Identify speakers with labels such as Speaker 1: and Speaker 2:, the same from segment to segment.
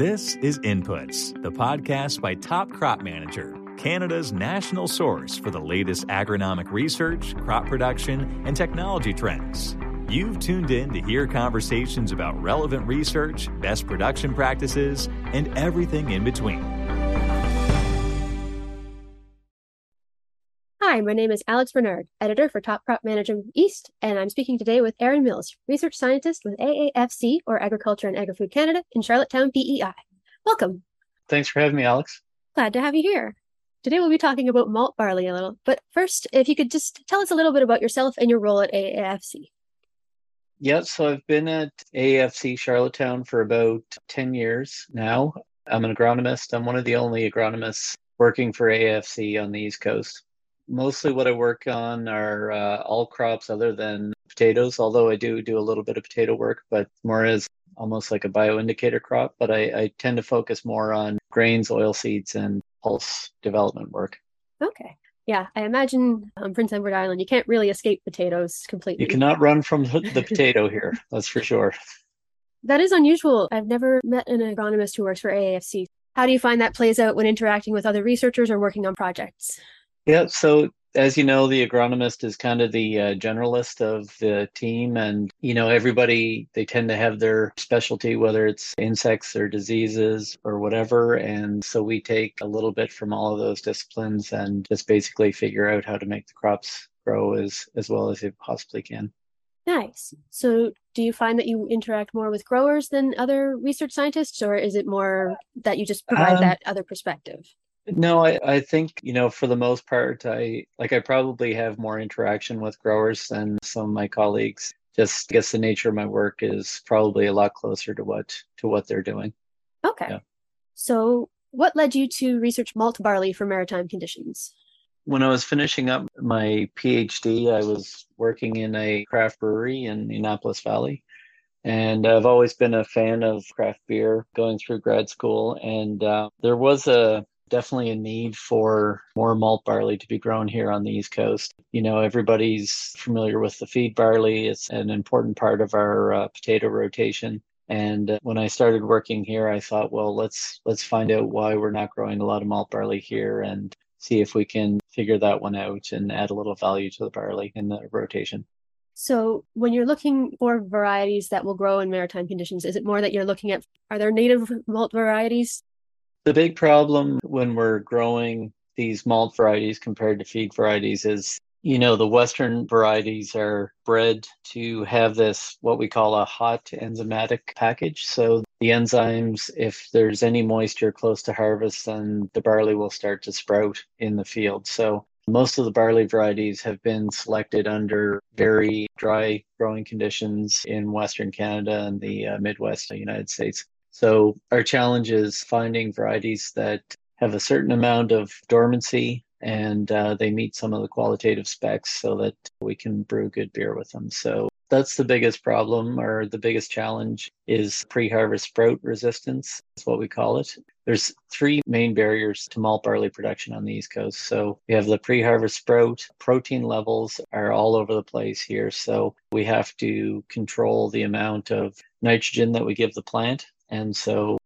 Speaker 1: This is Inputs, the podcast by Top Crop Manager, Canada's national source for the latest agronomic research, crop production, and technology trends. You've tuned in to hear conversations about relevant research, best production practices, and everything in between.
Speaker 2: Hi, my name is Alex Bernard, editor for Top Crop Manager East, and I'm speaking today with Aaron Mills, research scientist with AAFC, or Agriculture and Agri-Food Canada, in Charlottetown, PEI. Welcome.
Speaker 3: Thanks for having me, Alex.
Speaker 2: Glad to have you here. Today we'll be talking about malt barley a little, but first, if you could just tell us a little bit about yourself and your role at AAFC.
Speaker 3: Yeah, so I've been at AAFC Charlottetown for about 10 years now. I'm an agronomist. I'm one of the only agronomists working for AAFC on the East Coast mostly what I work on are uh, all crops other than potatoes, although I do do a little bit of potato work, but more as almost like a bioindicator crop. But I, I tend to focus more on grains, oil seeds, and pulse development work.
Speaker 2: Okay. Yeah, I imagine on Prince Edward Island, you can't really escape potatoes completely.
Speaker 3: You cannot run from the potato here, that's for sure.
Speaker 2: That is unusual. I've never met an agronomist who works for AAFC. How do you find that plays out when interacting with other researchers or working on projects?
Speaker 3: Yeah, so as you know, the agronomist is kind of the uh, generalist of the team, and you know everybody they tend to have their specialty, whether it's insects or diseases or whatever. And so we take a little bit from all of those disciplines and just basically figure out how to make the crops grow as as well as they possibly can.
Speaker 2: Nice. So, do you find that you interact more with growers than other research scientists, or is it more that you just provide um, that other perspective?
Speaker 3: No, I, I think, you know, for the most part, I like I probably have more interaction with growers than some of my colleagues. Just I guess the nature of my work is probably a lot closer to what to what they're doing.
Speaker 2: Okay. Yeah. So what led you to research malt barley for maritime conditions?
Speaker 3: When I was finishing up my PhD, I was working in a craft brewery in Annapolis Valley. And I've always been a fan of craft beer going through grad school. And uh, there was a definitely a need for more malt barley to be grown here on the East Coast. You know, everybody's familiar with the feed barley, it's an important part of our uh, potato rotation. And when I started working here, I thought, well, let's let's find out why we're not growing a lot of malt barley here and see if we can figure that one out and add a little value to the barley in the rotation.
Speaker 2: So, when you're looking for varieties that will grow in maritime conditions, is it more that you're looking at are there native malt varieties
Speaker 3: the big problem when we're growing these malt varieties compared to feed varieties is you know the western varieties are bred to have this what we call a hot enzymatic package. So the enzymes if there's any moisture close to harvest then the barley will start to sprout in the field. So most of the barley varieties have been selected under very dry growing conditions in western canada and the uh, midwest united states so our challenge is finding varieties that have a certain amount of dormancy and uh, they meet some of the qualitative specs so that we can brew good beer with them. So that's the biggest problem or the biggest challenge is pre-harvest sprout resistance is what we call it. There's three main barriers to malt barley production on the East Coast. So we have the pre-harvest sprout. Protein levels are all over the place here. So we have to control the amount of nitrogen that we give the plant and so,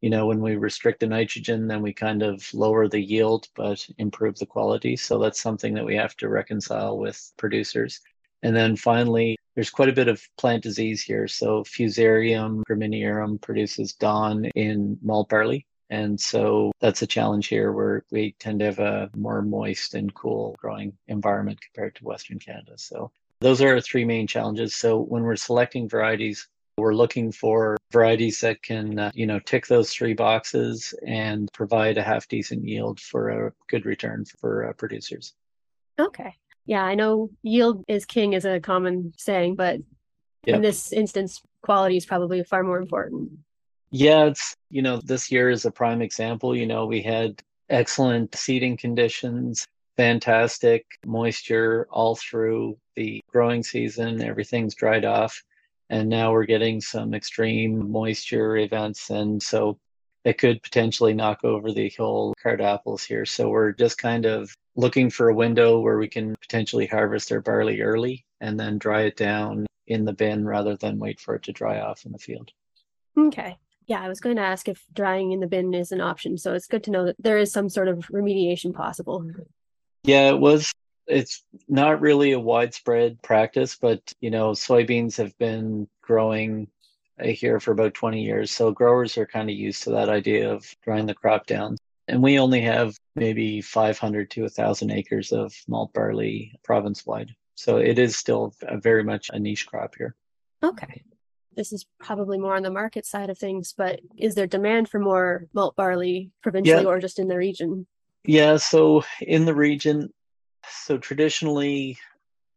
Speaker 3: you know, when we restrict the nitrogen, then we kind of lower the yield but improve the quality. So that's something that we have to reconcile with producers. And then finally, there's quite a bit of plant disease here. So Fusarium graminearum produces DON in malt barley. And so that's a challenge here where we tend to have a more moist and cool growing environment compared to Western Canada. So those are our three main challenges. So when we're selecting varieties, we're looking for varieties that can, uh, you know, tick those three boxes and provide a half decent yield for a good return for uh, producers.
Speaker 2: Okay. Yeah, I know yield is king is a common saying, but yep. in this instance, quality is probably far more important.
Speaker 3: Yeah, it's, you know, this year is a prime example. You know, we had excellent seeding conditions, fantastic moisture all through the growing season. Everything's dried off and now we're getting some extreme moisture events and so it could potentially knock over the whole card apples here so we're just kind of looking for a window where we can potentially harvest our barley early and then dry it down in the bin rather than wait for it to dry off in the field
Speaker 2: okay Yeah, I was going to ask if drying in the bin is an option. So it's good to know that there is some sort of remediation possible.
Speaker 3: Yeah, it was. It's not really a widespread practice, but you know, soybeans have been growing here for about 20 years. So growers are kind of used to that idea of drying the crop down. And we only have maybe 500 to 1,000 acres of malt barley province wide. So it is still very much a niche crop here.
Speaker 2: Okay this is probably more on the market side of things, but is there demand for more malt barley provincially yeah. or just in the region?
Speaker 3: Yeah, so in the region, so traditionally,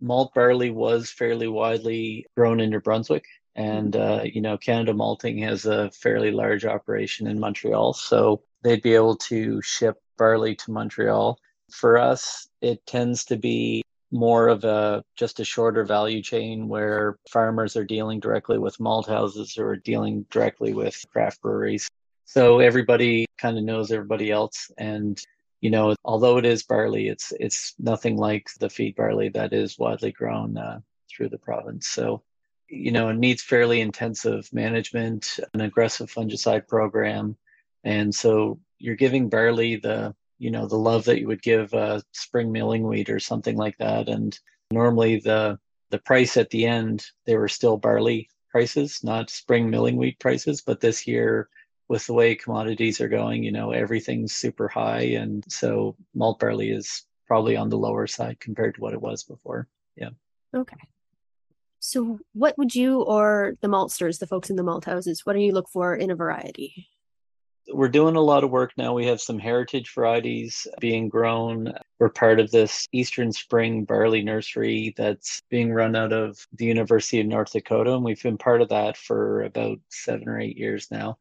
Speaker 3: malt barley was fairly widely grown in New Brunswick. And, uh, you know, Canada Malting has a fairly large operation in Montreal. So they'd be able to ship barley to Montreal. For us, it tends to be more of a just a shorter value chain where farmers are dealing directly with malt houses or dealing directly with craft breweries. So everybody kind of knows everybody else and you know although it is barley it's it's nothing like the feed barley that is widely grown uh, through the province. So you know it needs fairly intensive management, an aggressive fungicide program. And so you're giving barley the you know the love that you would give a spring milling wheat or something like that. And normally the the price at the end they were still barley prices not spring milling wheat prices. But this year with the way commodities are going you know everything's super high and so malt barley is probably on the lower side compared to what it was before yeah
Speaker 2: okay so what would you or the maltsters the folks in the malt houses what do you look for in a variety
Speaker 3: we're doing a lot of work now. We have some heritage varieties being grown. We're part of this Eastern Spring Barley Nursery that's being run out of the University of North Dakota. And we've been part of that for about seven or eight years now.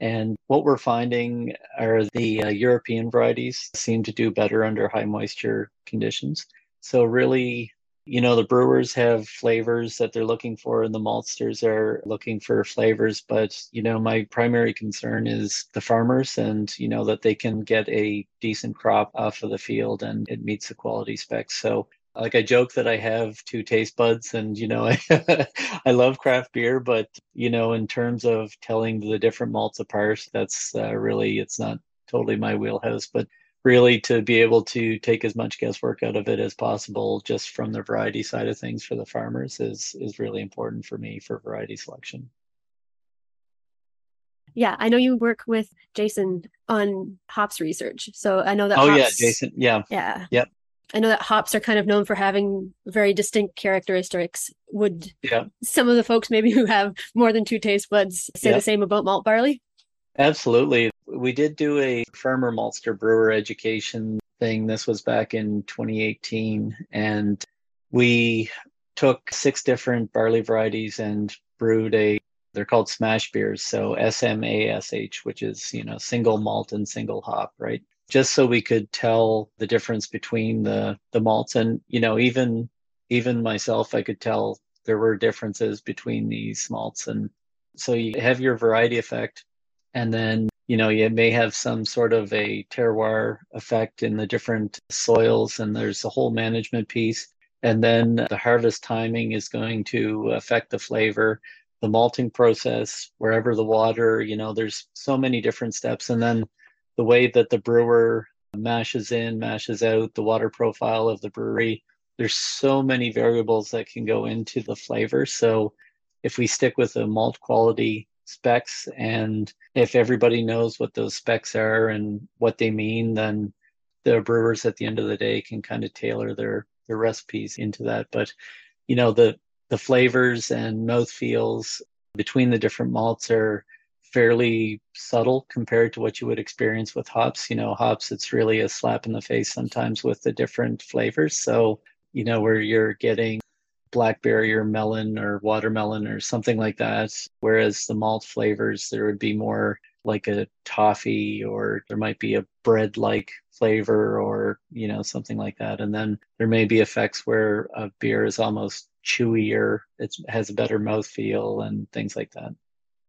Speaker 3: And what we're finding are the uh, European varieties seem to do better under high moisture conditions. So, really, you know the brewers have flavors that they're looking for and the maltsters are looking for flavors but you know my primary concern is the farmers and you know that they can get a decent crop off of the field and it meets the quality specs so like I joke that I have two taste buds and you know I I love craft beer but you know in terms of telling the different malts apart that's uh, really it's not totally my wheelhouse but really to be able to take as much guesswork out of it as possible just from the variety side of things for the farmers is is really important for me for variety selection.
Speaker 2: Yeah i know you work with jason on hops research so i know that
Speaker 3: oh
Speaker 2: hops,
Speaker 3: yeah jason yeah.
Speaker 2: Yeah.
Speaker 3: Yep
Speaker 2: I know that hops are kind of known for having very distinct characteristics. Would
Speaker 3: yeah.
Speaker 2: some of the folks maybe who have more than two taste buds say yeah. the same about malt barley?
Speaker 3: Absolutely. We did do a farmer maltster brewer education thing. This was back in 2018. And we took six different barley varieties and brewed a they're called smash beers so smash which is you know single malt and single hop right just so we could tell the difference between the the malts. And you know even even myself i could tell there were differences between these malts. And so you have your variety effect and then you know you may have some sort of a terroir effect in the different soils and there's a whole management piece. And then the harvest timing is going to affect the flavor the malting process wherever the water you know there's so many different steps. And then the way that the brewer mashes in mashes out the water profile of the brewery there's so many variables that can go into the flavor. So if we stick with the malt quality specs and if everybody knows what those specs are and what they mean then the brewers at the end of the day can kind of tailor their their recipes into that. But you know the the flavors and mouth feels between the different malts are fairly subtle compared to what you would experience with hops you know hops it's really a slap in the face sometimes with the different flavors so you know where you're getting blackberry or melon or watermelon or something like that. Whereas the malt flavors, there would be more like a toffee or there might be a bread like flavor or, you know, something like that. And then there may be effects where a beer is almost chewier, it has a better mouth feel and things like that.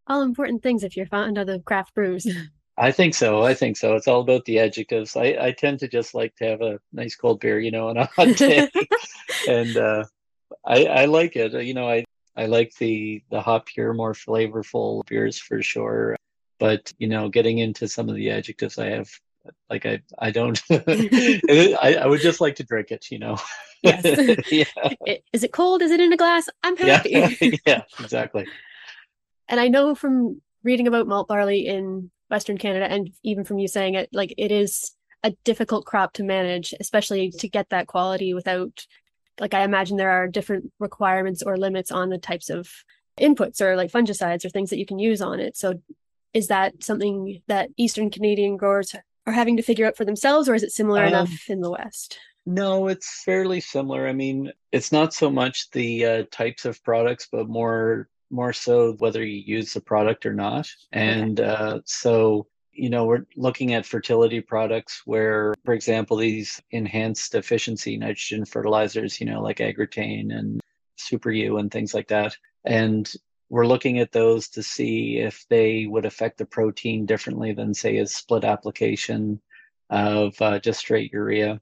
Speaker 2: All important things if you're fond of the craft brews.
Speaker 3: I think so. I think so. It's all about the adjectives. I, I tend to just like to have a nice cold beer, you know, on a hot day. and uh, I, I like it. You know, I I like the the hop here, more flavorful beers for sure. But, you know, getting into some of the adjectives I have, like I, I don't, I, I would just like to drink it, you know?
Speaker 2: Yes. yeah. Is it cold? Is it in a glass? I'm happy.
Speaker 3: Yeah, yeah exactly.
Speaker 2: And I know from reading about malt barley in Western Canada and even from you saying it, like it is a difficult crop to manage, especially to get that quality without like I imagine there are different requirements or limits on the types of inputs or like fungicides or things that you can use on it. So is that something that Eastern Canadian growers are having to figure out for themselves or is it similar um, enough in the West?
Speaker 3: No, it's fairly similar. I mean, it's not so much the uh, types of products, but more more so whether you use the product or not. And okay. uh, so you know, we're looking at fertility products where, for example, these enhanced efficiency nitrogen fertilizers, you know, like Agrotain and Super U and things like that. And we're looking at those to see if they would affect the protein differently than, say, a split application of uh, just straight urea.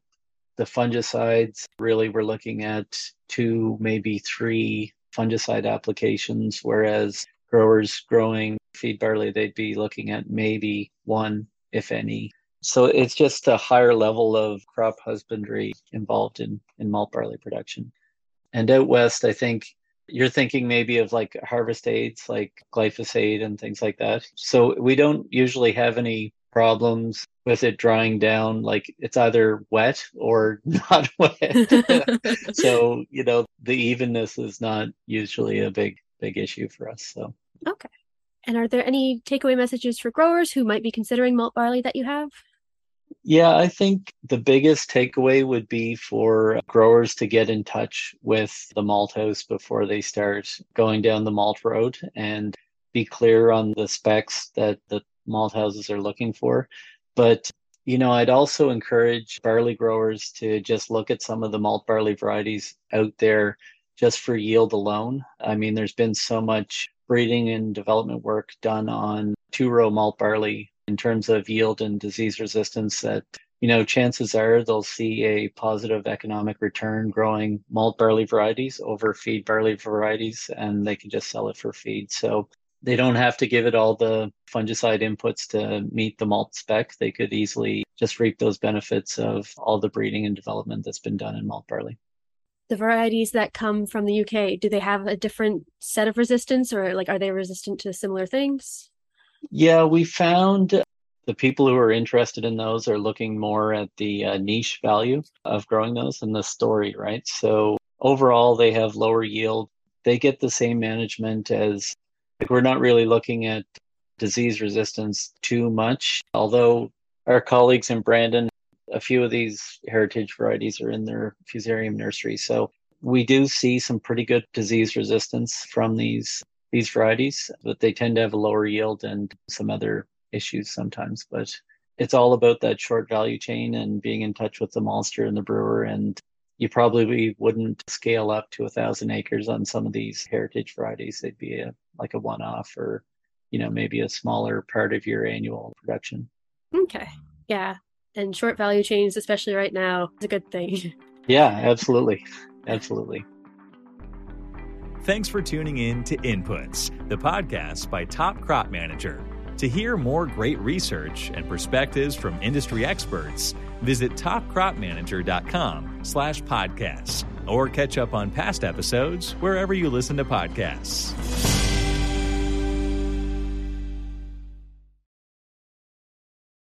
Speaker 3: The fungicides, really, we're looking at two, maybe three fungicide applications, whereas growers growing feed barley, they'd be looking at maybe one, if any. So it's just a higher level of crop husbandry involved in, in malt barley production. And out west, I think you're thinking maybe of like harvest aids like glyphosate and things like that. So we don't usually have any problems with it drying down. Like it's either wet or not wet. so, you know, the evenness is not usually a big, big issue for us. So,
Speaker 2: okay. And are there any takeaway messages for growers who might be considering malt barley that you have?
Speaker 3: Yeah, I think the biggest takeaway would be for growers to get in touch with the malt house before they start going down the malt road and be clear on the specs that the malt houses are looking for. But you know, I'd also encourage barley growers to just look at some of the malt barley varieties out there just for yield alone. I mean, there's been so much breeding and development work done on two row malt barley in terms of yield and disease resistance that you know chances are they'll see a positive economic return growing malt barley varieties over feed barley varieties and they can just sell it for feed so they don't have to give it all the fungicide inputs to meet the malt spec they could easily just reap those benefits of all the breeding and development that's been done in malt barley
Speaker 2: the varieties that come from the UK, do they have a different set of resistance or like are they resistant to similar things?
Speaker 3: Yeah, we found the people who are interested in those are looking more at the uh, niche value of growing those and the story, right? So overall, they have lower yield. They get the same management as we're not really looking at disease resistance too much, although our colleagues in Brandon a few of these heritage varieties are in their fusarium nursery. So we do see some pretty good disease resistance from these these varieties, but they tend to have a lower yield and some other issues sometimes. But it's all about that short value chain and being in touch with the maltster and the brewer. And you probably wouldn't scale up to a thousand acres on some of these heritage varieties. They'd be a, like a one off or, you know, maybe a smaller part of your annual production.
Speaker 2: Okay. Yeah and short value chains, especially right now, is a good thing.
Speaker 3: Yeah, absolutely. Absolutely.
Speaker 1: Thanks for tuning in to Inputs, the podcast by Top Crop Manager. To hear more great research and perspectives from industry experts, visit topcropmanager.com slash podcasts or catch up on past episodes wherever you listen to podcasts.